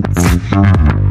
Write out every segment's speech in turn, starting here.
Thank you.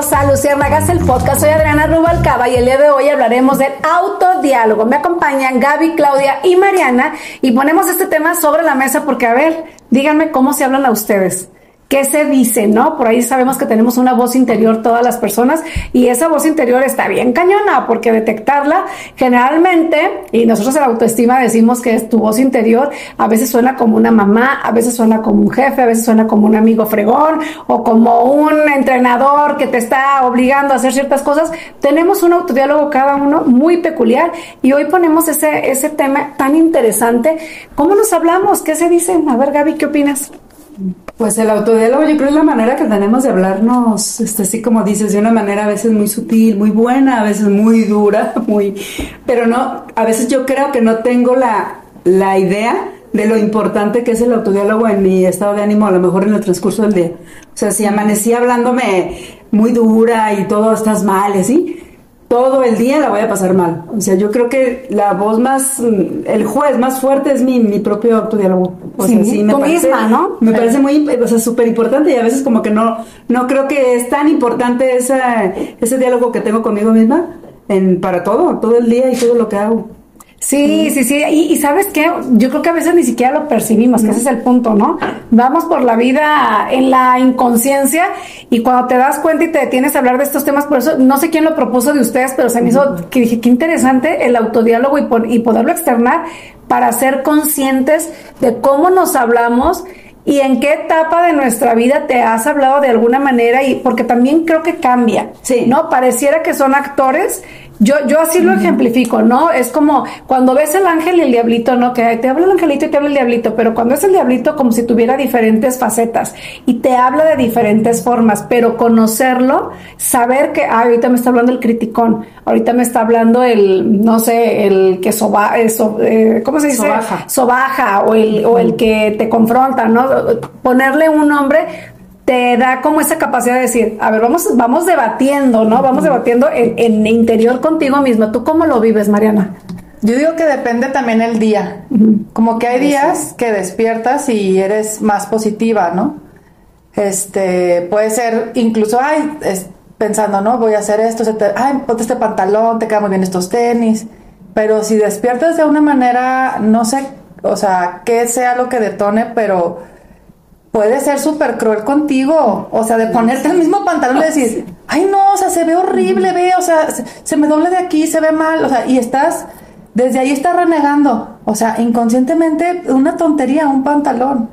Bienvenidos a Luciérnagas, el podcast. Soy Adriana Rubalcaba y el día de hoy hablaremos del autodiálogo. Me acompañan Gaby, Claudia y Mariana y ponemos este tema sobre la mesa porque, a ver, díganme cómo se hablan a ustedes qué se dice, ¿no? Por ahí sabemos que tenemos una voz interior todas las personas y esa voz interior está bien cañona porque detectarla generalmente, y nosotros en la autoestima decimos que es tu voz interior, a veces suena como una mamá, a veces suena como un jefe, a veces suena como un amigo fregón o como un entrenador que te está obligando a hacer ciertas cosas. Tenemos un autodiálogo cada uno muy peculiar y hoy ponemos ese, ese tema tan interesante. ¿Cómo nos hablamos? ¿Qué se dicen? A ver, Gaby, ¿qué opinas? Pues el autodiálogo yo creo es la manera que tenemos de hablarnos, este, así como dices, de una manera a veces muy sutil, muy buena, a veces muy dura, muy, pero no, a veces yo creo que no tengo la, la idea de lo importante que es el autodiálogo en mi estado de ánimo, a lo mejor en el transcurso del día. O sea, si amanecí hablándome muy dura y todo estás mal, ¿sí? Todo el día la voy a pasar mal. O sea, yo creo que la voz más, mm, el juez más fuerte es mi, mi propio autodiálogo. O Sí, sea, sí, me tú parece, misma, ¿no? Me parece muy, o sea, súper importante y a veces como que no, no creo que es tan importante esa, ese diálogo que tengo conmigo misma en, para todo, todo el día y todo lo que hago. Sí, sí, sí. Y, y sabes qué, yo creo que a veces ni siquiera lo percibimos, que ese es el punto, ¿no? Vamos por la vida en la inconsciencia y cuando te das cuenta y te detienes a hablar de estos temas, por eso no sé quién lo propuso de ustedes, pero se me hizo que dije, qué interesante el autodiálogo y, por- y poderlo externar para ser conscientes de cómo nos hablamos y en qué etapa de nuestra vida te has hablado de alguna manera y porque también creo que cambia, Sí. ¿no? Pareciera que son actores. Yo, yo así lo ejemplifico, ¿no? Es como cuando ves el ángel y el diablito, ¿no? Que te habla el angelito y te habla el diablito, pero cuando es el diablito como si tuviera diferentes facetas y te habla de diferentes formas, pero conocerlo, saber que, ah, ahorita me está hablando el criticón, ahorita me está hablando el, no sé, el que soba, eh, so- eh, ¿cómo se dice? Sobaja. sobaja o el, o el que te confronta, ¿no? Ponerle un nombre te da como esa capacidad de decir, a ver, vamos, vamos debatiendo, ¿no? Vamos debatiendo en, en interior contigo mismo. ¿Tú cómo lo vives, Mariana? Yo digo que depende también el día. Como que hay días que despiertas y eres más positiva, ¿no? Este, puede ser incluso, ay, es- pensando, ¿no? Voy a hacer esto, se te- ay, ponte este pantalón, te quedan muy bien estos tenis. Pero si despiertas de una manera, no sé, o sea, qué sea lo que detone, pero puede ser súper cruel contigo. O sea, de ponerte el mismo pantalón y decir, ay no, o sea, se ve horrible, ve, o sea, se, se me dobla de aquí, se ve mal, o sea, y estás, desde ahí estás renegando. O sea, inconscientemente, una tontería, un pantalón.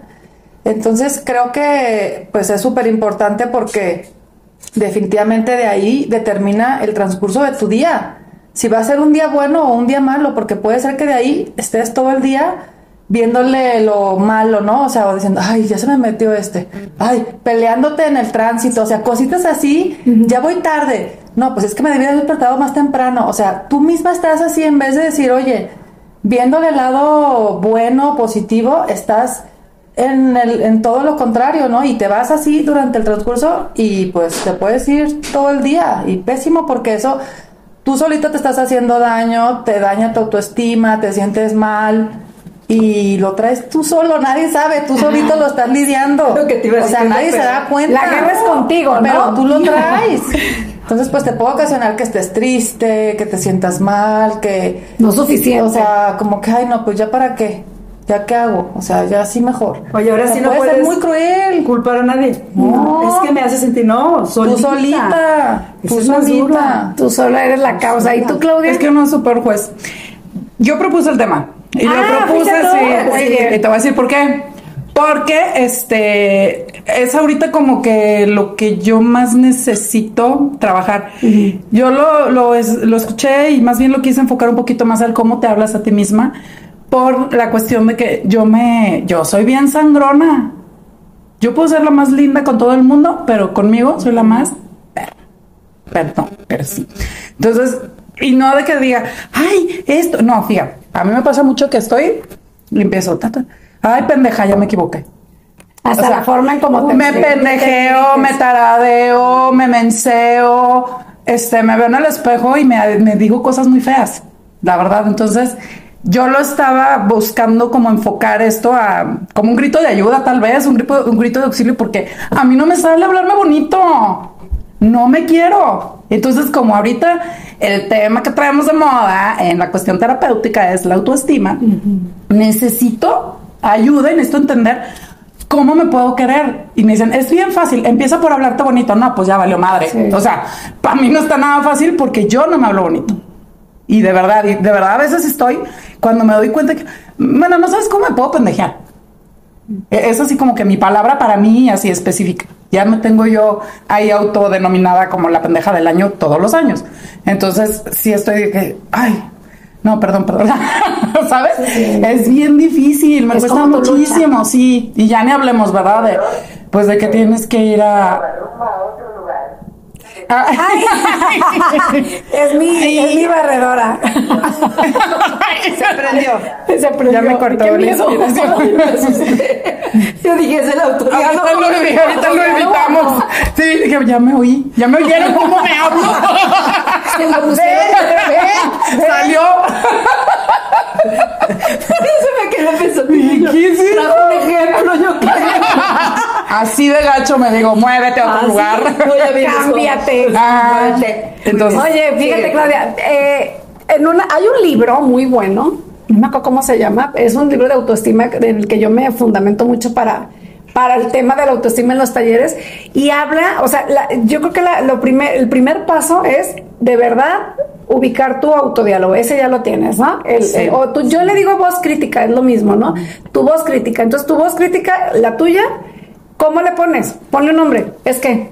Entonces creo que pues es súper importante porque definitivamente de ahí determina el transcurso de tu día. Si va a ser un día bueno o un día malo, porque puede ser que de ahí estés todo el día viéndole lo malo, ¿no? O sea, o diciendo, ay, ya se me metió este, ay, peleándote en el tránsito, o sea, cositas así, ya voy tarde. No, pues es que me debí haber despertado más temprano. O sea, tú misma estás así en vez de decir, oye, viéndole el lado bueno, positivo, estás en, el, en todo lo contrario, ¿no? Y te vas así durante el transcurso y pues te puedes ir todo el día y pésimo porque eso tú solito te estás haciendo daño, te daña tu autoestima, te sientes mal y lo traes tú solo, nadie sabe, tú solito lo estás lidiando. Lo que te iba a o sea, nadie se da cuenta. la guerra es contigo, ¿no? Pero tú lo traes. Entonces, pues te puede ocasionar que estés triste, que te sientas mal, que No suficiente. o sea, como que, ay, no, pues ya para qué, ya qué hago, o sea, ya sí mejor. Oye, ahora O sea, sí no puede puedes ser muy cruel. culpar a nadie. No. Es que me hace sentir, no, solita. Tú solita, tú es solita. Tú sola eres la causa. ¿Y tú, Claudia? Es que uno es súper juez. Yo propuse el tema. Y Ah, lo propuse, sí, muy sí, bien. Y te voy a decir por qué. Porque este es ahorita como que lo que yo más necesito trabajar. Yo lo, lo, es- lo escuché y más bien lo quise enfocar un poquito más al cómo te hablas a ti misma. Por la cuestión de que yo me, yo soy bien sangrona. Yo puedo ser la más linda con todo el mundo, pero conmigo soy la más perra. Perdón, pero sí. Entonces, y no de que diga, ay, esto. No, fíjate, a mí me pasa mucho que estoy y empiezo, ta, ta, ay, pendeja, ya me equivoqué. Hasta la forma en cómo te- me pendejeo, te- me taradeo, me menseo, este, me veo en el espejo y me, me digo cosas muy feas, la verdad. Entonces, yo lo estaba buscando como enfocar esto a como un grito de ayuda, tal vez, un grito, un grito de auxilio, porque a mí no me sale hablarme bonito. No me quiero. Entonces, como ahorita el tema que traemos de moda en la cuestión terapéutica es la autoestima, necesito ayuda y necesito entender cómo me puedo querer. Y me dicen, es bien fácil, empieza por hablarte bonito. No, pues ya valió madre. Sí. O sea, para mí no está nada fácil porque yo no me hablo bonito. Y de verdad, y de verdad a veces estoy, cuando me doy cuenta que, bueno, no sabes cómo me puedo pendejear. E- Es así como que mi palabra para mí así específica. Ya me tengo yo ahí autodenominada como la pendeja del año todos los años. Entonces, sí estoy de que, ay, no, perdón, perdón. ¿Sabes? Es bien difícil, me Es cuesta muchísimo, sí. Y ya ni hablemos, ¿verdad? De, pues de que tienes que ir a... Ah, Es mi, es mi barredora. Se prendió. Se prendió. Ya me cortó la inspiración. Yo dije, es el. Ahorita lo, dije, ahorita lo evitamos. Sí, dije, ya me oí. Ya me oyeron cómo me hablo. Se lo pusieron. Salió. Se me quedó pensando. ¿Qué es eso? Trajo un ejemplo, yo creo. Así de gacho me digo, muévete a otro Ah, lugar. sí. No, ya vienes con- Cámbiate. Ah, entonces, Oye, fíjate. Claudia, eh, en una, hay un libro muy bueno, no me acuerdo cómo se llama, es un libro de autoestima en el que yo me fundamento mucho para, para el tema de la autoestima en los talleres y habla, o sea, la- yo creo que la- lo primer, el primer paso es de verdad ubicar tu autodiálogo, ese ya lo tienes, ¿no? El- Sí. el- o tu- yo le digo voz crítica, es lo mismo, ¿no? Tu voz crítica, entonces tu voz crítica, la tuya, ¿cómo le pones? Ponle un nombre, es que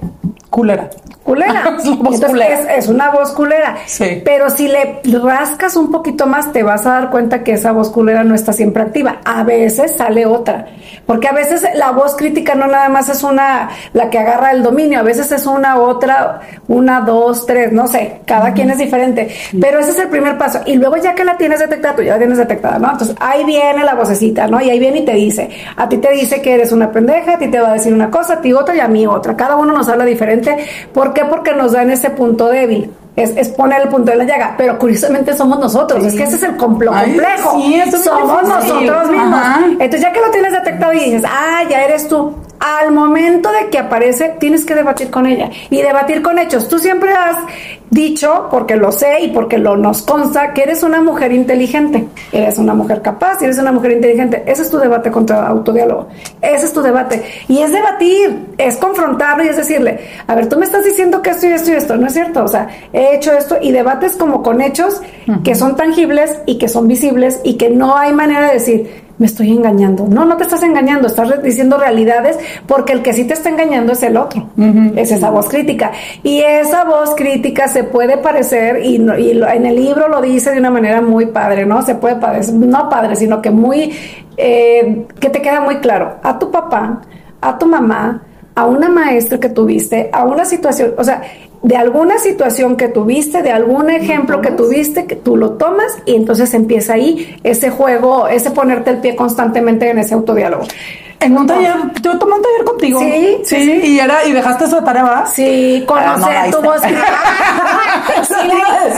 culera. culera. Es una voz Entonces, culera. Es, es una voz culera. Sí. Pero si le rascas un poquito más, te vas a dar cuenta que esa voz culera no está siempre activa. A veces sale otra. Porque a veces la voz crítica no nada más es una, la que agarra el dominio. A veces es una otra, una, dos, tres, no sé. Cada quien es diferente. Pero ese es el primer paso. Y luego ya que la tienes detectada, tú ya la tienes detectada, ¿no? Entonces ahí viene la vocecita, ¿no? Y ahí viene y te dice. A ti te dice que eres una pendeja, a ti te va a decir una cosa, a ti otra y a mí otra. Cada uno nos habla diferente. ¿Por qué? Porque nos da en ese punto débil. Es, es poner el punto de la llaga, pero curiosamente somos nosotros. Es que ese es el complo Ay, complejo. sí, es muy somos nosotros mismos. Ajá. Entonces, ya que lo tienes detectado y dices, ah, ya eres tú, al momento de que aparece, tienes que debatir con ella y debatir con hechos. Tú siempre has dicho, porque lo sé y porque lo nos consta, que eres una mujer inteligente, eres una mujer capaz, eres una mujer inteligente. Ese es tu debate contra autodiálogo. Ese es tu debate. Y es debatir, es confrontarlo y es decirle, a ver, tú me estás diciendo que esto y esto y esto, no es cierto. O sea, he hecho esto y debates como con hechos que son tangibles y que son visibles y que no hay manera de decir, me estoy engañando. No, no te estás engañando, estás diciendo realidades porque el que sí te está engañando es el otro. Es esa voz crítica. Y esa voz crítica se puede parecer, y, no- y lo- en el libro lo dice de una manera muy padre, ¿no? Se puede parecer, no padre, sino que muy, eh, que te queda muy claro, a tu papá, a tu mamá, a una maestra que tuviste, a una situación, o sea, de alguna situación que tuviste, de algún ejemplo que tuviste, que tú lo tomas y entonces empieza ahí ese juego, ese ponerte el pie constantemente en ese autodiálogo. En un taller, yo tomé un taller contigo. Sí, sí, sí, y era, y dejaste esa tarea, ¿verdad? Sí, Ah, no conocer tu voz. Sí,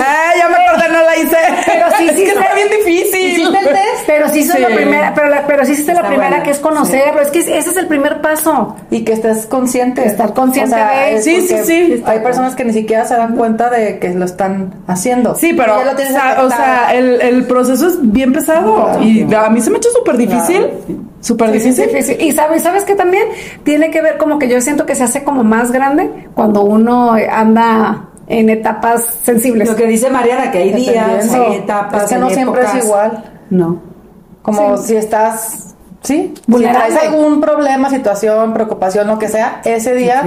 Ah, ya me acordé, no la hice. Pero sí, es sí, que está bien difícil. ¿Hiciste el test? Pero sí hiciste Sí. la primera, pero, la- pero sí hiciste la primera buena, que es conocerlo. Es que ese es el primer paso. Y que estés consciente. Estar consciente O sea, de- es Sí, sí, sí. Hay personas que ni siquiera se dan cuenta de que lo están haciendo. Sí, pero, o sea, o detectado. sea, el, el proceso es bien pesado. Claro. y a mí se me ha hecho súper difícil. Súper Sí, sí, difícil. Sí. Y sabes, sabes que también tiene que ver como que yo siento que se hace como más grande cuando uno anda en etapas sensibles. Lo que dice Mariana, que hay días, hay etapas, Es que no siempre es igual. No. Como si estás, sí, Vulnerable. si traes algún problema, situación, preocupación, lo que sea, ese día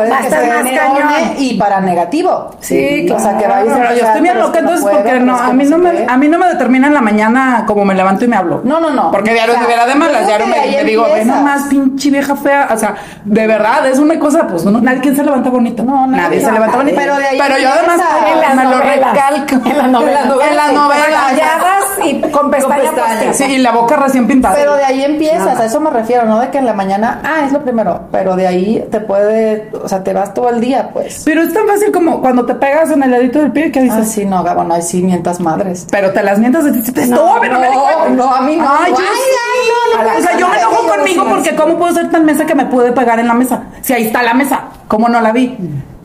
a que más cañón. y para negativo. Sí, O sea, que claro. vayas a Pero yo empezar, estoy bien pero loca no entonces porque pero no, a mí no me, a mí no me determina en la mañana como me levanto y me hablo. No, no, no. Porque diario sea, de malas, yo diario me, digo, ve nomás pinche vieja fea. O sea, de verdad, es una cosa, pues no, nadie quien se levanta bonito. No, nadie. nadie se levanta bonito. pero de ahí yo además. En me lo recalco. En las novelas. En las novelas. Maquilladas y con pestañas. Sí, y la boca recién pintada. Pero de ahí empiezas, a eso me refiero, no de que en la mañana, ah, es lo primero, pero de ahí te puede, o sea, te vas todo el día, pues. Pero es tan fácil como cuando te pegas en el dedito del pie que dices, Ah, sí, no, Gabo, no, ahí sí mientas madres. pero te las mientas de ti. No, No, pero me di cuenta. no, no, a mí no. Ay, yo Ay, sí. ay, no, no, A la- no, o sea, no, yo me no, enojo conmigo porque cómo puedo ser tan mensa que me pude pegar en la mesa. Si ahí está la mesa, ¿cómo no la vi?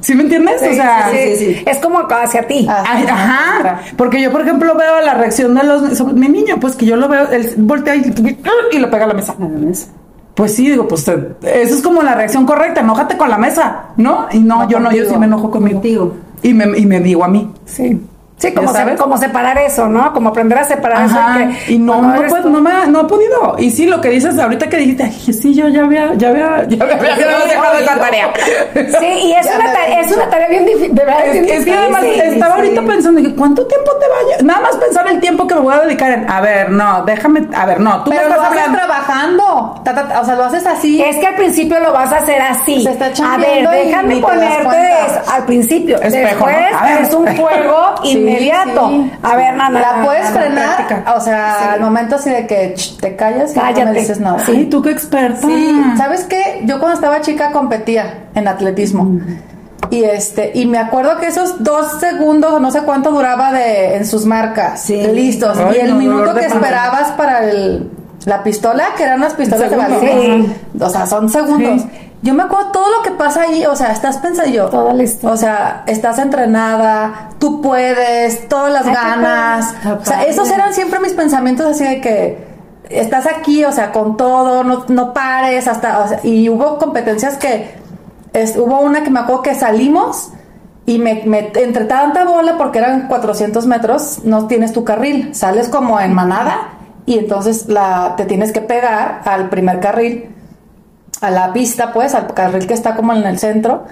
¿Sí me entiendes? o sea, Sí, sí. Es como hacia ti. Ah. Ajá, porque yo por ejemplo veo la reacción de los sobre mi niño, pues que yo lo veo, él voltea y, y lo pega a la mesa. Nada más. Pues sí, digo, pues eso es como la reacción correcta, enójate con la mesa, ¿no? Y no, No yo no, yo sí me enojo conmigo. Contigo. Y me, y me digo a mí. Sí. Sí, como, ¿Ya se- como separar eso, ¿no? Como aprender a separar Ajá, eso. que y no, no, tú- no, me, ha- no he podido. Y sí, lo que dices ahorita que dijiste, ay, sí, yo ya había, ya había, ya había, dejado esa tarea. Sí, y es una, tarea, es una tarea bien difícil. De verdad, Es, bien es que difícil. además estaba ahorita pensando, dije, ¿cuánto tiempo te vaya? Nada más pensar el tiempo que me voy a dedicar en, a ver, no, déjame, a ver, no, tú Pero me lo estás haces hablando. trabajando, ta, ta, ta, o sea, lo haces así. Es que al principio lo vas a hacer así. Se está a ver, y déjame ponerte eso al principio. Espejo, Después ¿no? A ver. es un juego Sí, inmediato. sí. A ver, nana. La puedes nana, frenar, práctica. o sea, al momento así de que ch, te callas y no me dices nada. Sí, tú qué experta. Sí, ¿sabes qué? Yo cuando estaba chica competía en atletismo. Y este, y me acuerdo que esos dos segundos no sé cuánto duraba de en sus marcas. Sí. Listos. Ay, y el no, minuto que esperabas para el, la pistola, que eran unas pistolas de balines. O sea, son segundos. Sí. Yo me acuerdo todo lo que pasa ahí, o sea, estás pensando yo. Todo listo. O sea, estás entrenada, tú puedes, todas las Ay, ganas. O sea, esos eran siempre mis pensamientos así de que estás aquí, o sea, con todo, no, no pares, hasta, o sea, y hubo competencias que, es, hubo una que me acuerdo que salimos y me, me- entre tanta bola, porque eran 400 metros, no tienes tu carril, sales como en manada y entonces la, te tienes que pegar al primer carril, a la pista, pues, al carril que está como en el centro,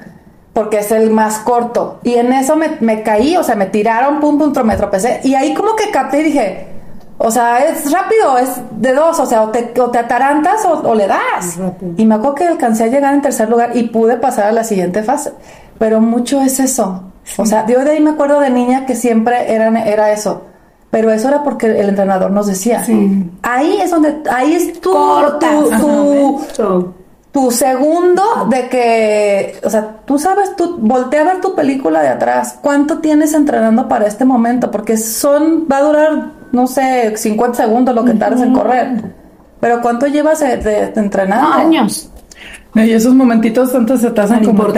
porque es el más corto. Y en eso me, me caí, o sea, me tiraron, pum, pum, me tropecé. Y ahí como que capté y dije, o sea, es rápido, es de dos, o sea, o te, o te atarantas o, o le das. Y me acuerdo que alcancé a llegar en tercer lugar y pude pasar a la siguiente fase. Pero mucho es eso. O sea, yo de ahí me acuerdo de niña que siempre eran, era eso. Pero eso era porque el entrenador nos decía. Ahí es donde, ahí es tu, Cortas. tu, tu segundo de que, o sea, tú sabes, tú voltea a ver tu película de atrás, cuánto tienes entrenando para este momento, porque son, va a durar, no sé, 50 segundos lo que tardes en correr, pero cuánto llevas de, de, de entrenando. años. Y esos momentitos tanto se Tan como. O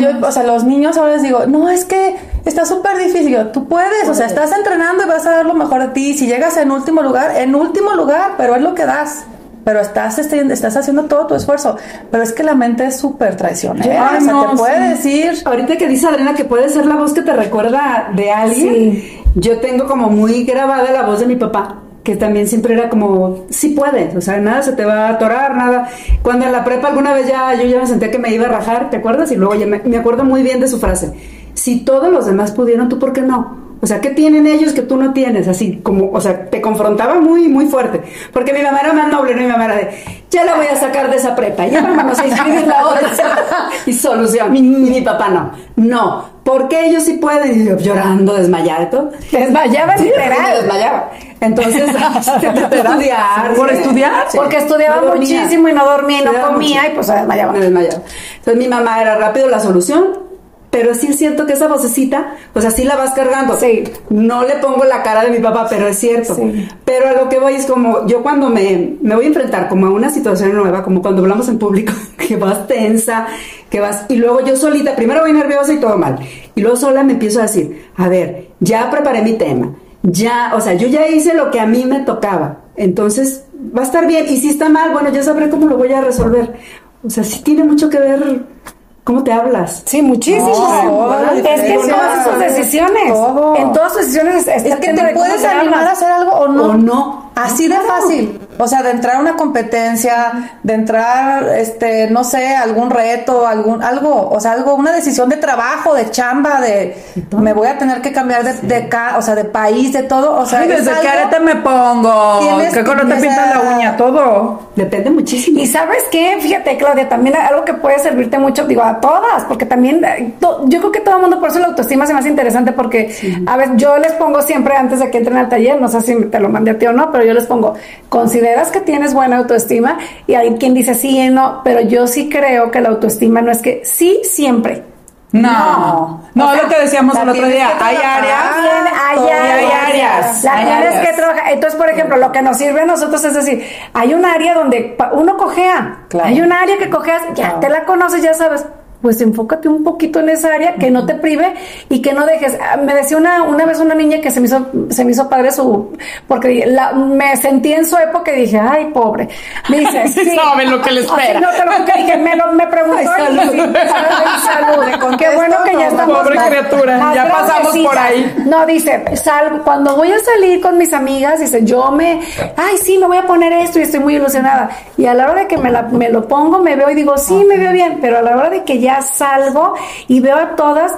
yo- o sea, los niños ahora les digo, no, es que está súper difícil. Yo, tú puedes, o sea, estás entrenando y vas a dar lo mejor de ti. Si llegas en último lugar, en último lugar, pero es lo que das. Pero estás, este, estás haciendo todo tu esfuerzo. Pero es que la mente es súper traicionera. Ay, o sea, no, te puede sí. decir. Ahorita que dice Adriana que puede ser la voz que te recuerda de alguien, Sí. yo tengo como muy grabada la voz de mi papá, que también siempre era como, sí puedes, o sea, nada se te va a atorar, nada. Cuando en la prepa alguna vez ya yo ya me sentía que me iba a rajar, ¿te acuerdas? Y luego ya me, me acuerdo muy bien de su frase, si todos los demás pudieron, ¿tú por qué no? O sea, ¿qué tienen ellos que tú no tienes? Así como, o sea, te confrontaba muy, muy fuerte. Porque mi mamá era más noble, ¿no? Mi mamá era de, ya la voy a sacar de esa prepa, ya vámonos a inscribirla ahora. y solución. Y mi papá no. No, porque ellos sí pueden. Y yo llorando, desmayada y todo. Desmayaba Sí, literal. desmayaba. Entonces, te estudiar. ¿Por estudiar? Porque estudiaba No muchísimo y no dormía y no comía mucho. y pues se desmayaba. Me desmayaba. Entonces mi mamá era rápido la solución, pero sí es cierto que esa vocecita, pues así la vas cargando. Sí. No le pongo la cara de mi papá, pero es cierto. Sí. Pero a lo que voy es como, yo cuando me, me voy a enfrentar como a una situación nueva, como cuando hablamos en público, que vas tensa, que vas, y luego yo solita, primero voy nerviosa y todo mal, y luego sola me empiezo a decir, a ver, ya preparé mi tema, ya, o sea, yo ya hice lo que a mí me tocaba, entonces va a estar bien, y si está mal, bueno, ya sabré cómo lo voy a resolver. O sea, sí tiene mucho que ver cómo te hablas. Sí, muchísimo. No, es que en todas sus decisiones, Todo. en todas sus decisiones Es que te cómo puedes te animar a hacer algo o no. O no. Así de fácil. O sea, de entrar a una competencia, de entrar, este, no sé, algún reto, algún, algo, o sea, algo, una decisión de trabajo, de chamba, de, me voy a tener que cambiar de, de ca- o sea, de país, de todo, o sea, Ay, es desde qué arete me pongo, qué color te pintas la uña, todo. Depende muchísimo. Y sabes qué, fíjate Claudia, también algo que puede servirte mucho, digo, a todas, porque también, eh, to- yo creo que todo el mundo, por eso la autoestima se me hace interesante, porque, a ver, yo les pongo siempre antes de que entren al taller, no sé si te lo mandé a ti o no, pero yo les pongo, ¿consideras que tienes buena autoestima? Y hay quien dice sí y no, pero yo sí creo que la autoestima no es que sí siempre. No, no, sea, lo que decíamos el otro día, hay áreas, hay áreas, hay áreas, La hay tienes áreas. que trabajar. Entonces, por ejemplo, lo que nos sirve a nosotros es decir, hay un área donde uno cojea. Claro. Hay un área que cojeas, ya te la conoces, ya sabes. Pues enfócate un poquito en esa área, que no te prive y que no dejes. Ah, Me decía una, una vez una niña que se me hizo, se me hizo padre su, porque la- me sentí en su época y dije, ay, pobre. Me dice, Sí sí. saben lo que le espera. Así, no juro que dije, me, lo, me preguntó salud. sí, salud. Le Qué bueno que ya estamos. pobre criatura, ya pasamos por ahí. No, dice, sal, cuando voy a salir con mis amigas, dice, yo me, ay, sí, me voy a poner esto y estoy muy ilusionada. Y a la hora de que me, la- me lo pongo, me veo y digo, sí, me veo bien, pero a la hora de que ya salgo y veo a todas,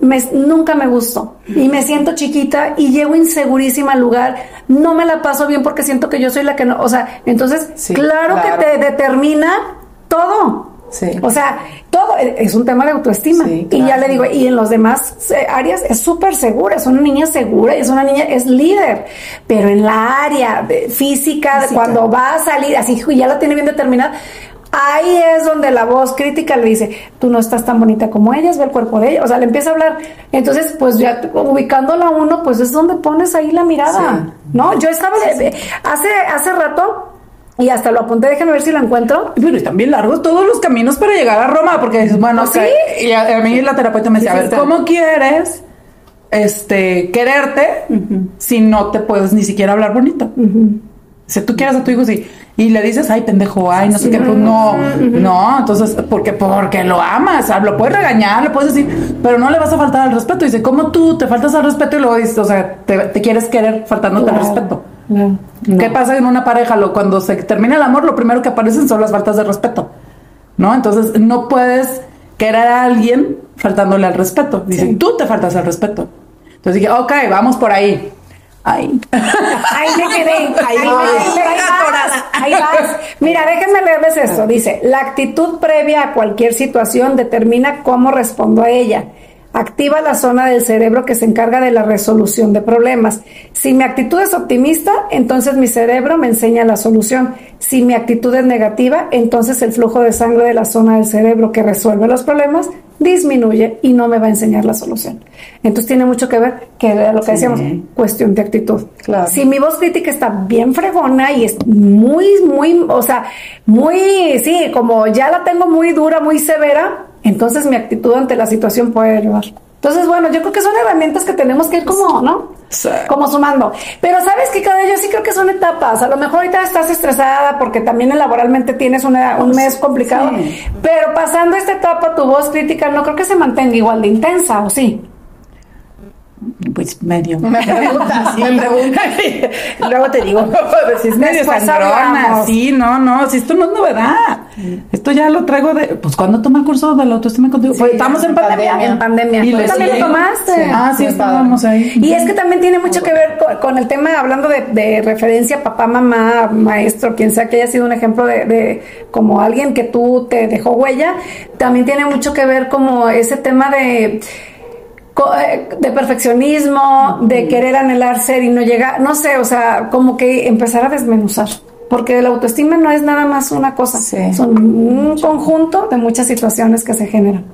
me- nunca me gustó y me siento chiquita y llego insegurísima al lugar, no me la paso bien porque siento que yo soy la que no, o sea, entonces, Sí, claro, claro. que te determina todo. Sí. O sea, todo e- es un tema de autoestima. Sí, Y ya le digo, y en los demás eh, áreas es súper segura, es una niña segura, es una niña, es líder. Pero en la área de- física, Física. cuando va a salir, así ya la tiene bien determinada, ahí es donde la voz crítica le dice, tú no estás tan bonita como ellas, ve el cuerpo de ella. O sea, le empieza a hablar. Entonces, pues ya ubicándola uno, pues es donde pones ahí la mirada. Sí. ¿No? Yo estaba hace, hace rato. Y hasta lo apunté, déjenme ver si lo encuentro. Pero están bien largos todos los caminos para llegar a Roma, porque dices, bueno, ¿Ah, ok. y a, a mí la terapeuta me decía, Sí, a sí ver, está. ¿cómo quieres este quererte si no te puedes ni siquiera hablar bonito? Si tú quieres a tu hijo, sí. Y le dices, ay, pendejo, ay, no sé qué, pues no, no, entonces, porque, porque lo amas, ah, lo puedes regañar, le puedes decir, pero no le vas a faltar al respeto. Dice, ¿cómo tú te faltas al respeto y luego dices, o sea, te, te quieres querer faltándote al respeto? claro. ¿Qué pasa en una pareja? Lo, cuando se termina el amor, lo primero que aparecen son las faltas de respeto. ¿No? Entonces, no puedes querer a alguien faltándole al respeto. Dice, tú te faltas al respeto. Entonces dije, ok, vamos por ahí. Ay. Ahí me quedé. Ahí, Ahí vas, ahí vas, ahí vas. Mira, déjenme leerles esto. Dice, la actitud previa a cualquier situación determina cómo respondo a ella. Activa la zona del cerebro que se encarga de la resolución de problemas. Si mi actitud es optimista, entonces mi cerebro me enseña la solución. Si mi actitud es negativa, entonces el flujo de sangre de la zona del cerebro que resuelve los problemas disminuye y no me va a enseñar la solución. Entonces tiene mucho que ver que lo que decíamos, cuestión de actitud. Claro. Si mi voz crítica está bien fregona y es muy, muy, o sea, muy, sí, como ya la tengo muy dura, muy severa, entonces mi actitud ante la situación puede ayudar. Entonces, bueno, yo creo que son herramientas que tenemos que ir como, ¿no? Sí. Como sumando. Pero sabes que cada yo sí creo que son etapas. A lo mejor ahorita estás estresada porque también laboralmente tienes una- un mes complicado. sí. Pero pasando esta etapa, tu voz crítica no creo que se mantenga igual de intensa, ¿o sí? Pues medio. Me preguntas, me preguntas. Luego te digo, pues sí es medio sangrona. Sí, no, no, si esto no es novedad. Esto ya lo traigo de. Pues cuando tomé el curso de la autoestima contigo. Pues, estamos en en pandemia. pandemia. En pandemia. Y ¿Tú le también lo tomaste? Sí. Ah, sí, estábamos ahí. Y es que también tiene mucho que ver con, con el tema, hablando de, de referencia, papá, mamá, maestro, quien sea que haya sido un ejemplo de, de como alguien que tú te dejó huella, también tiene mucho que ver como ese tema de de perfeccionismo, de querer anhelar ser y no llegar, no sé, o sea, como que empezar a desmenuzar. Porque la autoestima no es nada más una cosa, Sí. son un conjunto de muchas situaciones que se generan.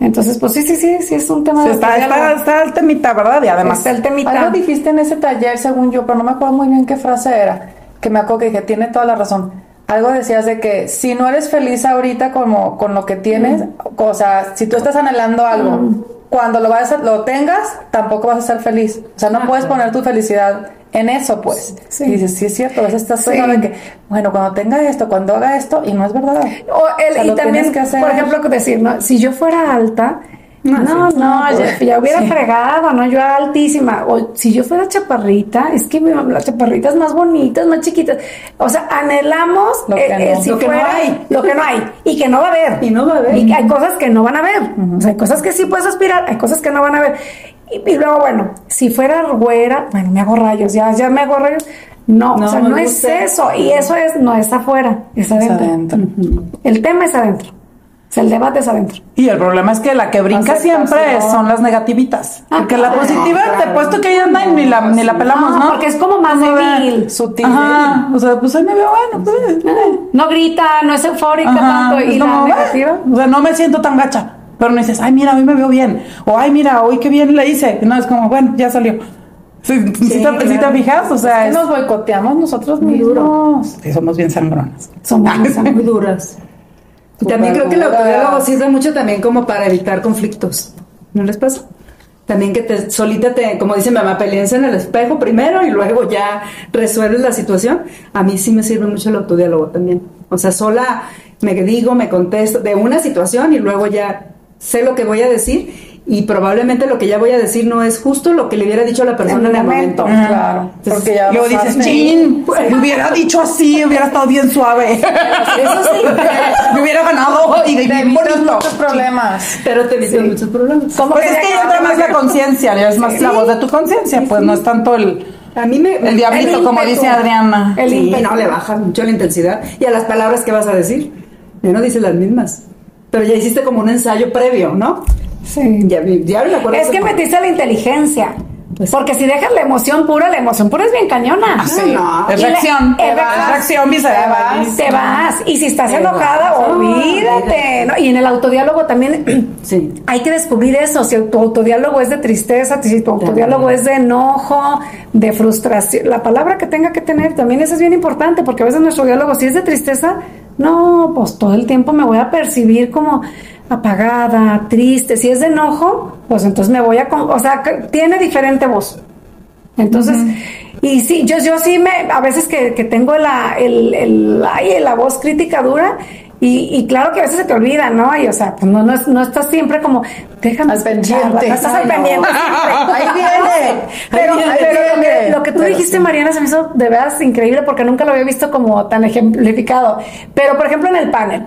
Entonces, pues sí, sí, sí, sí, es un tema Sí, de está, está, está el temita, ¿verdad? Y además. Está el temita. Algo dijiste en ese taller, según yo, pero no me acuerdo muy bien qué frase era. Que me acuerdo que dije, tiene toda la razón. Algo decías de que si no eres feliz ahorita como con lo que tienes, o sea, si tú estás anhelando algo, cuando lo vas a- lo tengas, tampoco vas a ser feliz. O sea, no puedes poner tu felicidad en eso, pues. Sí. Y dices, sí es cierto, a veces estás Sí. en que, bueno, cuando tenga esto, cuando haga esto, y no es verdad. O el- O sea, y también, que hacer. por ejemplo, decir, ¿no? si yo fuera alta, No, no, ya, ya hubiera fregado, ¿no? Yo altísima. O si yo fuera chaparrita, es que las chaparritas más bonitas, más chiquitas. O sea, anhelamos Lo que eh, eh, no. si Lo que no fuera- hay. Lo que no hay. Y que no va a haber. Y no va a haber. Y hay cosas que no van a haber. O sea, hay cosas que sí puedes aspirar, hay cosas que no van a haber. Y, y luego, bueno, si fuera güera, bueno, me hago rayos, ya, ya me hago rayos. No, No, o sea, no es eso. Y eso es, no es afuera, es Es adentro. adentro. El tema es adentro. O sea, el debate es adentro. Y el problema es que la que brinca siempre son las negativitas. Ah, Porque la claro, positiva te claro. he puesto que ella anda y ni la, ni la pelamos, ¿no? No, porque es como más débil. Sutil. Ajá, o sea, pues ahí me veo, bueno, pues. eh. No grita, no es eufórica Ajá, tanto. es Y la como, negativa. O sea, no me siento tan gacha. Pero no dices, ay, mira, hoy me veo bien. O ay, mira, hoy qué bien le hice. No, es como, bueno, ya salió. Si, si te, si te fijas, o sea, ¿Qué es- nos boicoteamos nosotros Muy mismos? Sí, somos bien sangronas. Son buenas. muy duras. Y también creo que el autodiálogo sirve mucho también como para evitar conflictos. ¿No les pasa? También que te solita te, como dice mi mamá, peleense en el espejo primero y luego ya resuelves la situación. A mí sí me sirve mucho el autodiálogo también. O sea, sola me digo, me contesto de una situación y luego ya sé lo que voy a decir y probablemente lo que ya voy a decir no es justo lo que le hubiera dicho a la persona en el momento. Claro. Porque ya Luego dices, chin, me hubiera dicho así, hubiera estado bien suave. Eso sí. me hubiera ganado y bien evitas bonito. muchos problemas. Pero te evitan muchos problemas. Como Pues que es que entra más la conciencia, es más la voz de tu conciencia, pues no es tanto el, A mí me... el diablito, el como dice Adriana. El sí, ímpetu. no, le bajas mucho la intensidad. Y a las palabras que vas a decir. Ya no dices las mismas. Pero ya hiciste como un ensayo previo, ¿no? Sí. Ya, ya me acuerdo. Es que metiste la inteligencia. Porque si dejas la emoción pura, la emoción pura es bien cañona. Ah, sí, no. es la- reacción, es reacción. Te vas. Y si estás Te enojada, vas. olvídate. ¿no? Y en el autodiálogo también Sí. hay que descubrir eso. Si tu autodiálogo es de tristeza, si tu autodiálogo es de enojo, de frustración, la palabra que tenga que tener también eso es bien importante porque a veces nuestro diálogo, si es de tristeza, no, pues todo el tiempo me voy a percibir como apagada, triste. Si es de enojo, pues entonces me voy a, o sea, tiene diferente voz. Entonces, y sí, yo, yo sí me, a veces que, que tengo la, el, el, ay, la voz crítica dura, y, y claro que a veces se te olvida, ¿no? Y o sea, pues no, no, es- no estás siempre como, déjame Al pendiente. no estás al pendiente siempre. Ahí viene. Pero, Ahí viene, pero lo, que, viene. lo que tú Pero dijiste, sí. Mariana, se me hizo de veras increíble porque nunca lo había visto como tan ejemplificado. Pero, por ejemplo, en el panel,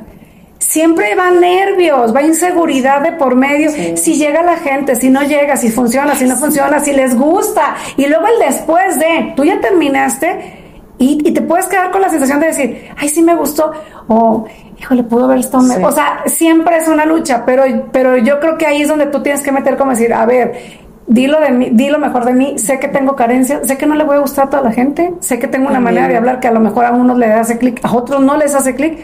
siempre va nervios, va inseguridad de por medio. Si llega la gente, si no llega, si funciona, si no funciona, si les gusta. Y luego el después de, tú ya terminaste. Y, y te puedes quedar con la sensación de decir, ay, sí me gustó, o híjole, pudo haber estado me-". Sí. O sea, siempre es una lucha, pero, pero yo creo que ahí es donde tú tienes que meter como decir, a ver, di lo, de mí, di lo mejor de mí, sé que tengo carencias, sé que no le voy a gustar a toda la gente, sé que tengo una manera de hablar que a lo mejor a unos les hace clic, a otros no les hace clic,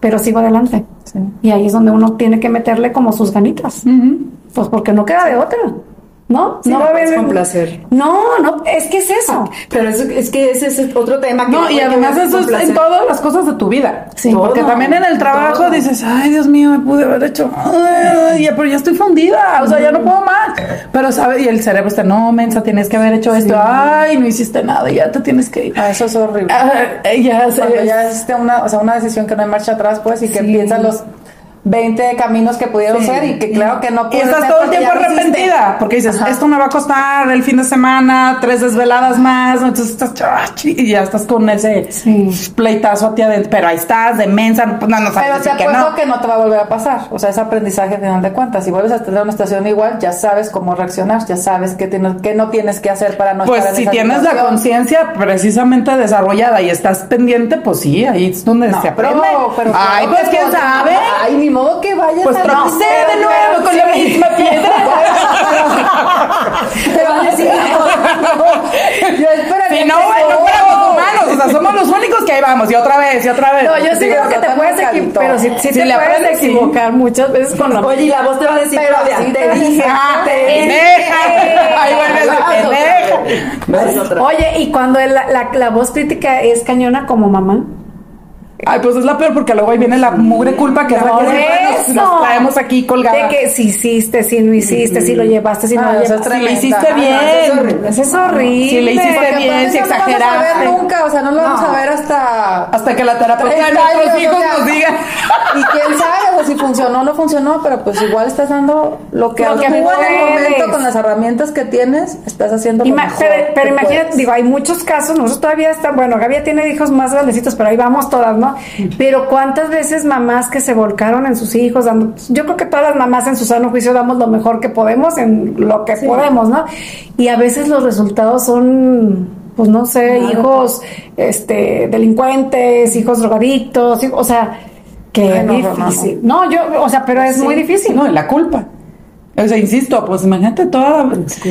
pero sigo adelante. Sí. Y ahí es donde uno tiene que meterle como sus ganitas. Pues porque no queda de otra. ¿No? Sí, no va a complacer. No, no, es que es eso. Pero es, es que ese es otro tema que No, y además eso es en placer. todas las cosas de tu vida. Sí. Porque también en el trabajo todo. dices, ay, Dios mío, me pude haber hecho, ay, ya, pero ya estoy fundida, o sea, ya no puedo más. Pero, ¿sabes? Y el cerebro está, no, mensa, tienes que haber hecho esto, ay, no hiciste nada, ya te tienes que ir. Ah, eso es horrible. Ah, ya sé. Cuando ya hiciste una, o sea, una decisión que no hay marcha atrás, pues, y que piensas los 20 caminos que pudieron Sí. ser y que claro que no Y puedes estás ser todo el tiempo arrepentida, porque dices, Ajá. esto me va a costar el fin de semana, tres desveladas más, entonces estás, chachi, y ya estás con ese Sí. pleitazo a ti adentro, pero ahí estás, de mensa, no, no sabes Pero te decir que no. que no te va a volver a pasar. O sea, es aprendizaje al final de cuentas. Si vuelves a tener una situación igual, ya sabes cómo reaccionar, ya sabes qué, tienes, qué no tienes que hacer para no Pues estar en si esa tienes la conciencia precisamente desarrollada y estás pendiente, pues sí, ahí es donde No, se aprende. pero, pero Ay, claro pues quién sabe. Ay, ni modo que vayas Pues a tropecé de nuevo con la sí. misma piedra. Te van a decir, no, yo espero Si no, no fuéramos humanos, o sea, somos los únicos que ahí vamos, y otra vez, y otra vez. No, yo sí creo que te puedes equivocar, pero sí, sí Si te le puedes aprendes, sí. equivocar muchas veces con la Oye, y la voz te va a decir, Pero Claudia, sí te dije. dije. Ah, te pendeja. Ahí vuelve la Claro, pendeja. Oye, y cuando la, la, la voz crítica es cañona como mamá. Ay, pues es la peor porque luego ahí viene la mugre culpa que es la que nos, nos traemos aquí colgada. De que si hiciste, si no hiciste, si lo llevaste, si no Ah, lo llevaste. Si le tremenda. hiciste Ah, no, bien. eso es horrible. Eso es horrible. Si le hiciste Porque bien, si eso no lo vamos a exageraste. ver nunca, o sea, no lo vamos No. a ver hasta... Hasta que la terapeuta de 30 nuestros hijos nos diga. Y quién sabe, o si funcionó o no funcionó, pero pues igual estás dando lo que, Lo que tú en el momento con las herramientas que tienes, estás haciendo lo Ima- mejor pero, imagínate, digo, hay muchos casos, nosotros todavía están, bueno, Gaby tiene hijos más grandecitos, pero ahí vamos todas, ¿no? Pero cuántas veces mamás que se volcaron en sus hijos, dando, yo creo que todas las mamás en su sano juicio damos lo mejor que podemos en lo que podemos, ¿no? Y a veces los resultados son, pues no sé, hijos, este, delincuentes, hijos drogadictos, hijos- o sea, qué no, no, difícil. No, yo, o sea, pero es muy difícil. No, y la culpa. O sea, insisto, pues imagínate toda.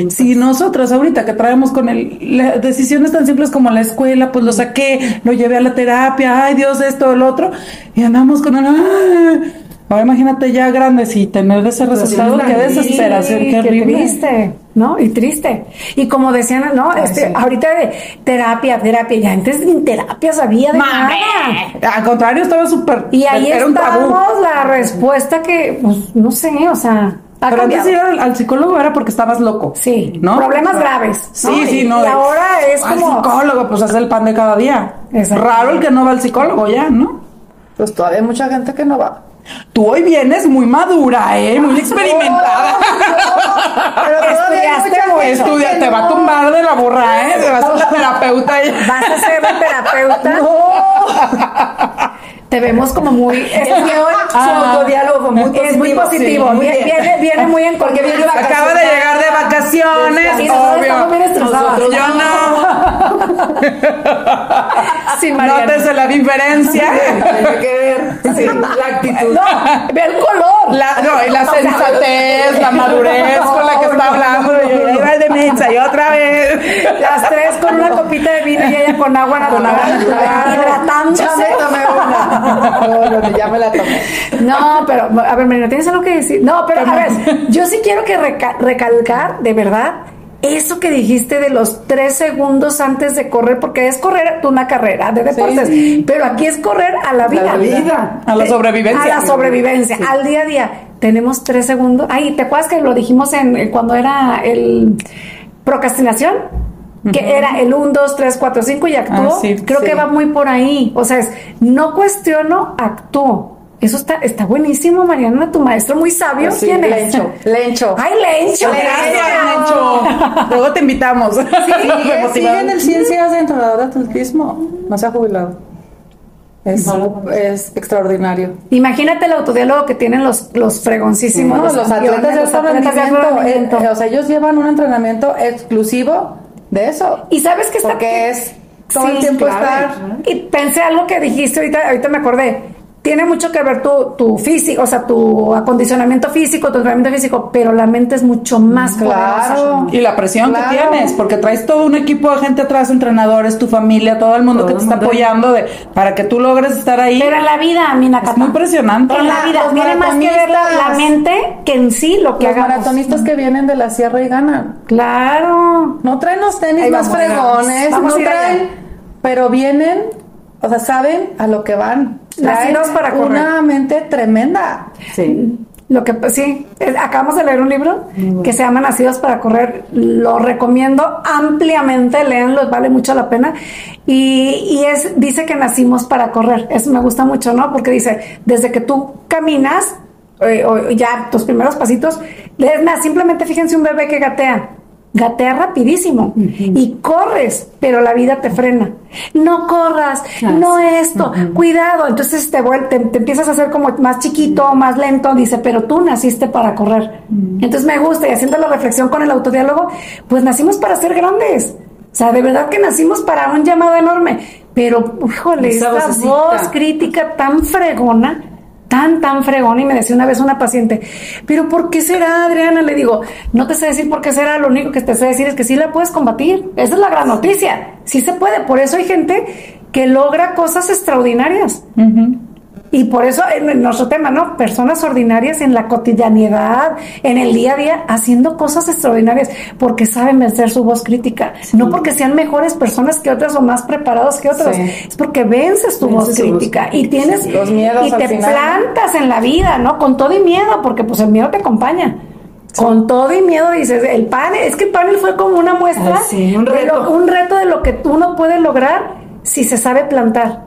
Si nosotras ahorita que traemos con el, la- decisiones tan simples como la escuela, pues lo saqué, lo llevé a la terapia, ay Dios, esto, el otro, y andamos con el. "Ay". Ahora imagínate ya grandes y tener ese resultado, qué desesperación, qué horrible. triste, ¿no? Y triste. Y como decían, no, este, ahorita de terapia, terapia, ya antes ni terapia sabía de nada. Al contrario, estaba súper. Y ahí era un tabú. estamos la respuesta que, pues, no sé, o sea, ha Pero antes cambiado. ir al, al psicólogo era porque estabas loco. Sí, ¿no? problemas graves, Sí, ¿no? sí, Y- no. y ahora es al como- psicólogo, pues hace el pan de cada día. Exacto. Raro el que no va al psicólogo ya, ¿no? Pues todavía hay mucha gente que no va. Tú hoy vienes muy madura, ¿eh? Muy experimentada. Pero todavía hay Estudiaste mucha mucho. gente Estudia, que te va a no. tumbar de la burra, ¿eh? Te vas a la terapeuta. y- Vas a ser terapeuta. Te vemos como muy. Es que hoy Su autodiálogo fue muy es muy positivo. sí, muy viene, bien. viene, viene muy en Porque viene. Acaba de llegar de vacaciones, nosotros bien obvio. estresadas. Yo no. Sí. Nótese la diferencia. Tiene que ver sí, la actitud. No, ve el color. La, no, y la sensatez, la madurez con la que está hablando. Y de y otra vez. Las tres con una copita de vino y ella con agua natural, hidratándose. No, no, ya me la tomé. No, pero a ver, Marina, ¿tienes algo que decir? No, pero a ver, yo sí quiero que reca- recalcar, de verdad, eso que dijiste de los tres segundos antes de correr, porque es correr una carrera de deportes, pero aquí es correr a la vida. vida. A la Eh, sobrevivencia. A la sobrevivencia, al día a día. Tenemos tres segundos. Ay, ¿te acuerdas que lo dijimos en en cuando era el procrastinación? Que era el 1, 2, 3, 4, 5 y actúo. Ah, sí, Creo sí. que va muy por ahí. O sea, es no cuestiono, actúo. Eso está, está buenísimo, Mariana, tu maestro muy sabio. Pues sí, ¿Quién es? Lencho, Lencho. Ay, Lencho. Gracias, Lencho. Lencho. Luego te invitamos. Sigue, sigue en el ciencias de entrenador de atletismo. No se ha jubilado. Es, es extraordinario. Imagínate el autodiálogo que tienen los, los fregoncísimos. No, los los atletas de alto rendimiento, eh, rendimiento. eh, o sea, ellos llevan un entrenamiento exclusivo de eso. y sabes que está Porque es todo Sí, el tiempo claro. estar. Y pensé algo que dijiste ahorita, ahorita me acordé. Tiene mucho que ver tu, tu físico, o sea, tu acondicionamiento físico, tu entrenamiento físico, pero la mente es mucho más poderosa. Claro. Y la presión Claro. que tienes, porque traes todo un equipo de gente atrás, entrenadores, tu familia, todo el mundo Todo que el te está apoyando de, para que tú logres estar ahí. Pero en la vida, Mina es muy impresionante. En la vida tiene más que ver la, mente que en sí lo que Los hagamos. maratonistas que vienen de la sierra y ganan. Claro. No traen los tenis Ahí más vamos, fregones, vamos no traen, pero vienen, o sea, saben a lo que van. Nacidos para correr. una mente tremenda. Sí. Lo que pues, sí, acabamos de leer un libro que se llama Nacidos para correr. Lo recomiendo ampliamente, leanlo, vale mucho la pena. Y, y es dice que nacimos para correr. Eso me gusta mucho, ¿no? Porque dice, desde que tú caminas eh, o ya tus primeros pasitos, es más, simplemente fíjense un bebé que gatea. Gatea rapidísimo y corres, pero la vida te frena. No corras, no esto, cuidado. Entonces te, te, te empiezas a hacer como más chiquito, más lento. Dice, pero tú naciste para correr. Entonces me gusta y haciendo la reflexión con el autodiálogo, pues nacimos para ser grandes. O sea, de verdad que nacimos para un llamado enorme. Pero, híjole, Esa vocecita. voz crítica tan fregona, tan, tan fregona. Y me decía una vez una paciente, pero ¿por qué será, Adriana? Le digo, no te sé decir por qué será, lo único que te sé decir es que sí la puedes combatir. Esa es la gran noticia. Sí se puede. Por eso hay gente que logra cosas extraordinarias. Y por eso en nuestro tema, ¿no? Personas ordinarias en la cotidianidad, en el día a día, haciendo cosas extraordinarias, porque saben vencer su voz crítica. No porque sean mejores personas que otras o más preparados que otros. Sí. Es porque vences tu Vences voz crítica y tienes los miedos y te final, plantas en la vida, ¿no? Con todo y miedo, porque pues el miedo te acompaña. Con todo y miedo dices, el panel, es que el panel fue como una muestra, Ay, sí, un de reto. lo- un reto de lo que tú no puedes lograr si se sabe plantar.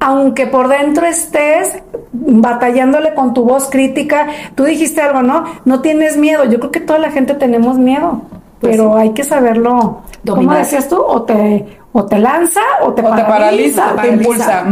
Aunque por dentro estés batallándole con tu voz crítica, tú dijiste algo, ¿no? No tienes miedo. Yo creo que toda la gente tenemos miedo, Pues pero hay que saberlo. ¿Cómo Dominar. decías tú? O te, o te lanza o te O te paraliza, paraliza. te impulsa.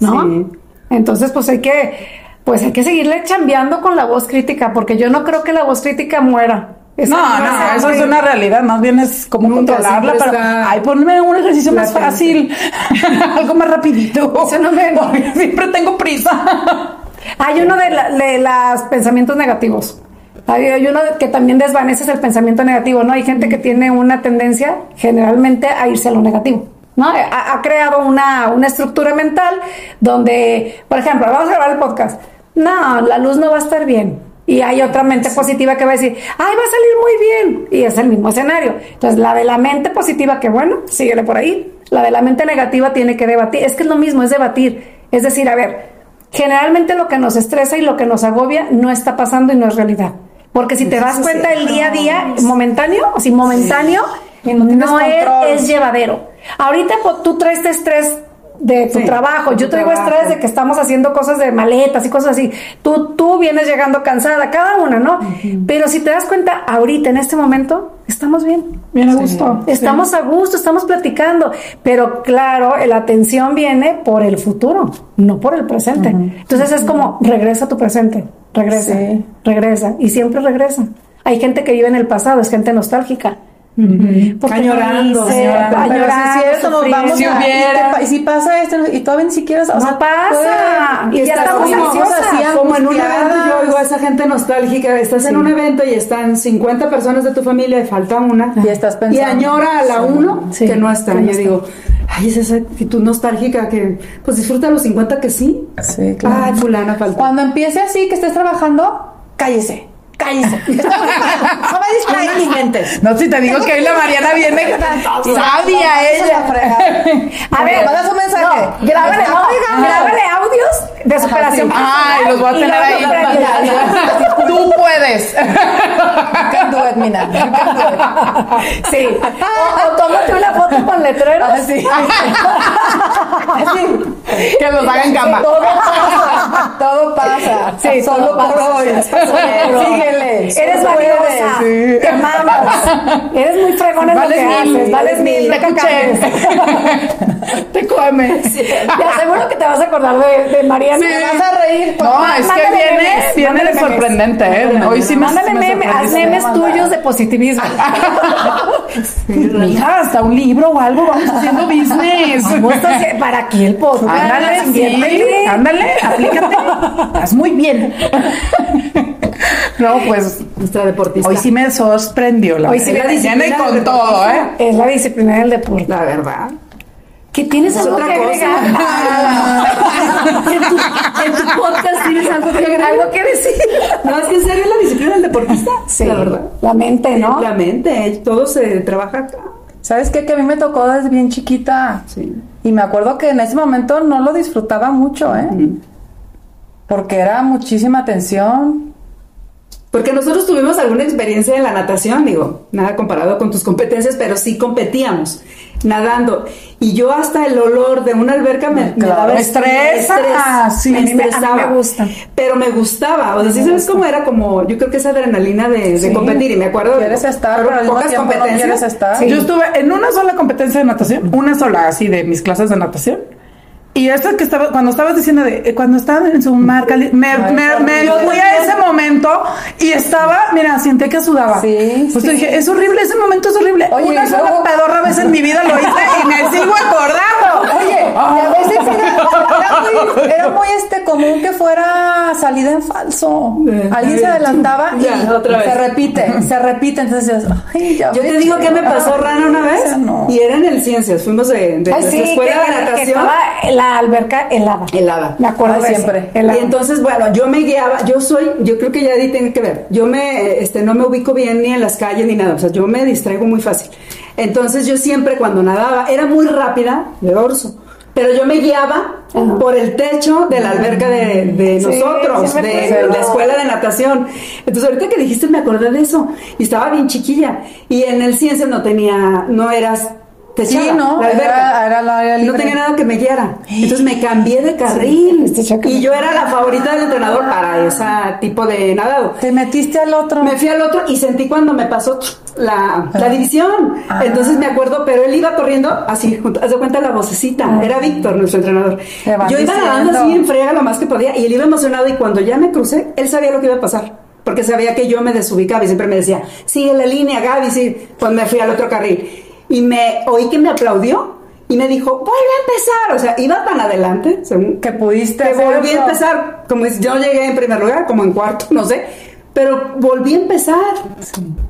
¿no? Sí. Entonces, pues hay que, pues hay que seguirle chambeando con la voz crítica, porque yo no creo que la voz crítica muera. Esa No, no, ser eso es una realidad, más bien es Nunca, controlarla, pero, está ay, ponme un ejercicio más fácil, algo más rapidito. Eso no me- siempre tengo prisa. Hay uno de, la- de los pensamientos negativos. Hay, hay uno que también desvaneces el pensamiento negativo, ¿no? Hay gente que tiene una tendencia generalmente a irse a lo negativo, ¿no? Ha, ha creado una, una estructura mental donde, por ejemplo, vamos a grabar el podcast. No, la luz no va a estar bien. Y hay otra mente positiva que va a decir, ay, va a salir muy bien. Y es el mismo escenario. Entonces, la de la mente positiva, que bueno, síguele por ahí. La de la mente negativa tiene que debatir. Es que es lo mismo, es debatir. Es decir, a ver, generalmente lo que nos estresa y lo que nos agobia no está pasando y no es realidad. Porque si te das cuenta el día a día, momentáneo, o si momentáneo, no es, es llevadero. Ahorita pues, tú traes este estrés de tu Sí, trabajo, yo traigo trabajo. estrés de que estamos haciendo cosas de maletas y cosas así. Tú, tú vienes llegando cansada, cada una, ¿no? Pero si te das cuenta, ahorita, en este momento, estamos bien. Bien a gusto. Estamos a gusto, estamos platicando, pero claro, la atención viene por el futuro, no por el presente. Entonces es como, regresa a tu presente, regresa, regresa, y siempre regresa. Hay gente que vive en el pasado, es gente nostálgica. Porque Añorando, no hice, añorando. añorando, Pero si es cierto, nos vamos Si a, y, hubiera. te pa- y si pasa esto y todavía ni siquiera, o No sea, pasa. puede- Y ya estamos así Como en un evento yo oigo a esa gente nostálgica, estás en un evento y están 50 personas de tu familia y falta una. Y estás pensando. Y añora a la uno Sí, que no está. no yo está. digo, ay, es esa actitud nostálgica que, pues disfruta los 50 que sí. Sí, claro. Ay, fulana falta. Cuando empiece así, que estés trabajando, cállese. Cállese. no me distraigas mis mentes. No, si te digo que hoy la Mariana viene sabia ella. A ver, Mandas un mensaje. Grábale, audios de superación. Ay, los voy a tener ahí. Tú puedes. You can do it, Mina. You can do it. Sí. O, o tómate una foto con letreros. Así. Así. Que los haga en cama. Todo pasa. Todo pasa. Sí, Solo todo por pasa. hoy. Síguele. Eres valiosa. puedes. Te amamos. Eres muy fregona en lo que mil, haces. Vales mil. Te escuché. Te come. Te aseguro que te vas a acordar de, de Mariana. Te vas a reír. No, es que viene, memes, viene de sorprendente, ¿eh? Hoy sí me Mándale me memes, haz memes tuyos de positivismo. Mija, hasta un libro o algo, vamos haciendo business. Para aquí el podcast. Ándale, sí, ándale, aplícate. Estás muy bien. No, pues Nuestra deportista. hoy sí me sorprendió la Hoy sí verdad. me- Viene disciplina con todo. ¿eh? Es la disciplina del deporte. La verdad. ¿Qué tienes Es algo otra que cosa. agregar? en, tu, en tu podcast tienes algo que agregar. Algo que decir. No, es que en serio la disciplina del deportista. Sí, La verdad. la mente, ¿no? La mente, todo se trabaja acá. ¿Sabes qué? Que a mí me tocó desde bien chiquita. Sí. Y me acuerdo que en ese momento no lo disfrutaba mucho, ¿eh? Porque era muchísima tensión. Porque nosotros tuvimos alguna experiencia en la natación, digo, nada comparado con tus competencias, pero sí competíamos nadando. Y yo hasta el olor de una alberca me, daba Me estresa, estrés, sí, me a mí me- a mí estresaba. me gusta. Pero me gustaba, o sea, ¿sí sabes cómo era? Como, yo creo que esa adrenalina de, de competir, y me acuerdo de Quieres estar, pero pocas no competencias. quieres estar. Sí. Yo estuve en una sola competencia de natación, una sola así de mis clases de natación. Y esa que estaba, cuando estabas diciendo de, eh, cuando estaban en su mar cali- me, me, me fui a ese momento y estaba, mira, sentí que sudaba. Sí, Pues sí. dije, es horrible, ese momento es horrible. Oye, una sola luego- pedorra vez en mi vida lo hice y me sigo acordando. Oye, veces era, muy, era muy, este común que fuera salida en falso. Eh, Alguien se adelantaba y Ya, otra vez. se repite, se repite. Entonces, ay, ya Yo te digo que me pasó ah, rana una vez no. y era en el Ciencias, fuimos de, de Ay, sí, escuela que, de natación. la alberca helada. Helada. Me acuerdo Ay, siempre. helada. Y entonces, bueno, yo me guiaba, yo soy, yo creo que ya ahí tiene que ver, yo me, este, no me ubico bien ni en las calles ni nada, o sea, yo me distraigo muy fácil. Entonces yo siempre cuando nadaba, era muy rápida de dorso, pero yo me guiaba Ajá. por el techo de la alberca de, nosotros, sí de, la escuela de natación. Entonces ahorita que dijiste me acordé de eso, y estaba bien chiquilla, y en el Ciencias no tenía, no eras techada, Sí, ¿no? la. Era- era la área no tenía nada que me guiara. Entonces me cambié de carril. este choque. y yo era la favorita del entrenador para ese tipo de nadado. Te metiste al otro. Me fui al otro y sentí cuando me pasó la, la división. Ah. Entonces me acuerdo, pero él iba corriendo así, haz de cuenta la vocecita. Era Víctor, nuestro entrenador. Te Yo iba nadando así en frega lo más que podía y él iba emocionado y cuando ya me crucé, él sabía lo que iba a pasar. Porque sabía que yo me desubicaba y siempre me decía, sigue la línea, Gaby, sí. Pues me fui al otro carril. Y me oí que me aplaudió y me dijo, vuelve a empezar. O sea, iba tan adelante, según Que pudiste que volví a empezar, como es- yo llegué en primer lugar, como en cuarto, no sé, pero volví a empezar.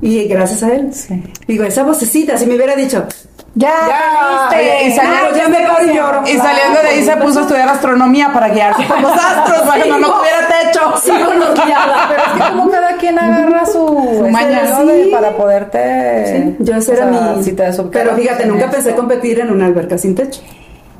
Y gracias a él. Sí. Digo, esa vocecita, si me hubiera dicho, Ya, Ya, y salió- ya me paro y lloro. Y saliendo de ahí se puso a estudiar astronomía para guiarse por los astros, para que no tuviera techo. sigo bloqueada. Pero es que como cada quien agarra su, ese maña. hilo de- Sí. para poderte. Yo ese era sea, mi... si te desubicabas pero fíjate, nunca eso. pensé competir en una alberca sin techo.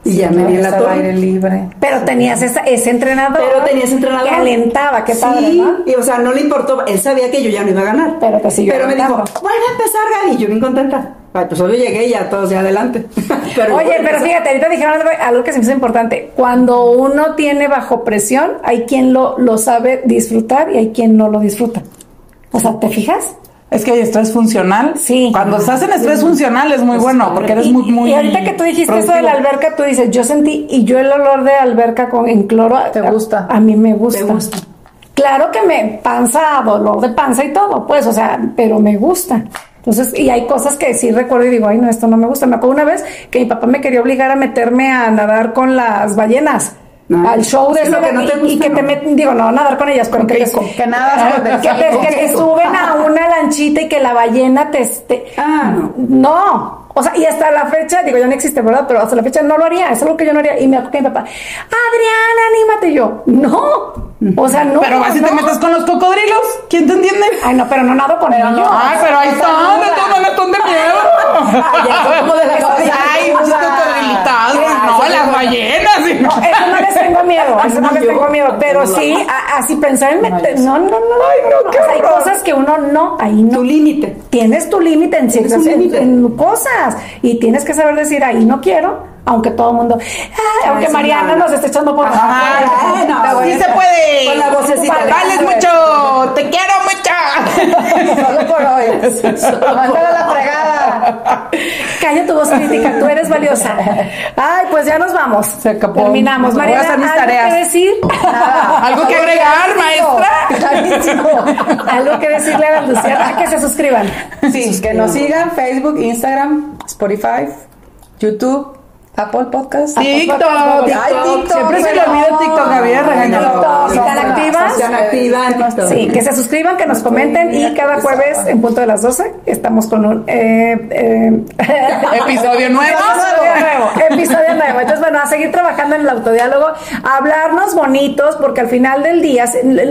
Y ya me no, vi en la aire torre. libre. Pero tenías esa, ese entrenador. Pero tenía ese entrenador. Que alentaba, qué padre, sí, ¿no? y o sea, no le importó, él sabía que yo ya no iba a ganar. Pero te siguió Pero me dijo, vuelve a empezar, Gaby. Y yo bien contenta. Ay, pues solo llegué y ya todos ya adelante. Pero Oye, pero fíjate, ahorita dijeron algo, algo que se me hizo importante. Cuando uno tiene bajo presión, hay quien lo, lo sabe disfrutar y hay quien no lo disfruta. O sea, ¿te fijas? Es que hay estrés funcional. Sí. Cuando estás en estrés funcional es muy bueno, porque eres y, muy, muy. y ahorita que tú dijiste eso de la alberca, tú dices, yo sentí, y yo el olor de alberca con en cloro. ¿Te a- gusta? A, mí me gusta. ¿Te gusta? Claro que me panza, dolor de panza y todo, pues, o sea, pero me gusta. Entonces, y hay cosas que sí recuerdo y digo, ay, no, esto no me gusta. Me acuerdo una vez que mi papá me quería obligar a meterme a nadar con las ballenas. No. al show de lo que no te y, y gusta, que te ¿no? meten, digo, no, nadar con ellas, pero que, te, que nadas con el que te, que te suben a una lanchita y que la ballena te, te Ah, no. no. O sea, y hasta la fecha, digo, ya no existe, ¿verdad? Pero hasta la fecha no lo haría, es algo que yo no haría. Y me acuerdo que mi papá, Adriana, anímate. Y yo, no. O sea, no. Pero vas y te metes con los cocodrilos. ¿Quién te entiende? Ay, no, pero no nado con ellos. Ay, pero ahí están, de todos modos son de miedo. Ya, como de las Ay, cocodrilitazos, no, las ballenas. no. Eso no les tengo miedo, eso no les tengo miedo, pero sí, a- así pensar en meter, no, no, no, no, hay cosas que uno no, ahí no. Tu límite. Tienes tu límite en ciertas cosas y tienes que saber decir ahí no quiero, aunque todo el mundo, aunque sí, Mariana no. nos esté echando por Ay, Bueno, sí bueno. se puede. Con la vocecita. Vales mucho, te quiero mucho. Solo por hoy. Mándale a la fregada. Calla tu voz crítica, tú eres valiosa. Ay, pues ya nos vamos. Se acabó. Terminamos. Voy a Mariana, hacer mis ¿algo tareas. que decir? ¿Algo que agregar, maestra? ¿Algo que decirle a la Luciana? Que se suscriban. Sí, que nos sigan Facebook, Instagram, Spotify, YouTube, Apple Podcast. TikTok. Ay, TikTok, Siempre se le olvida TikTok, Gabriel, regañado. ¿Están activas? Están activas. Sí, que se suscriban, que nos comenten y cada jueves en punto de las 12 estamos con un eh, eh, Episodio nuevo. Episodio nuevo, episodio nuevo. Entonces, bueno, a seguir trabajando en el autodiálogo, a hablarnos bonitos, porque al final del día,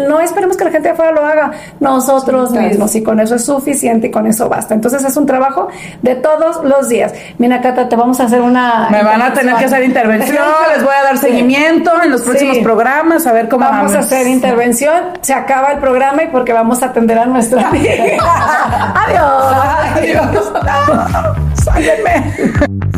no esperemos que la gente de afuera lo haga, nosotros mismos, y con eso es suficiente y con eso basta. Entonces, es un trabajo de todos los días. Mira, Cata, te vamos a hacer una. Me van a tener que hacer intervención, les voy a dar seguimiento en los próximos Sí. programas, a ver cómo Vamos a vamos. hacer intervención, se acaba el programa y porque vamos a atender a nuestra amiga. Adiós. Adiós. No.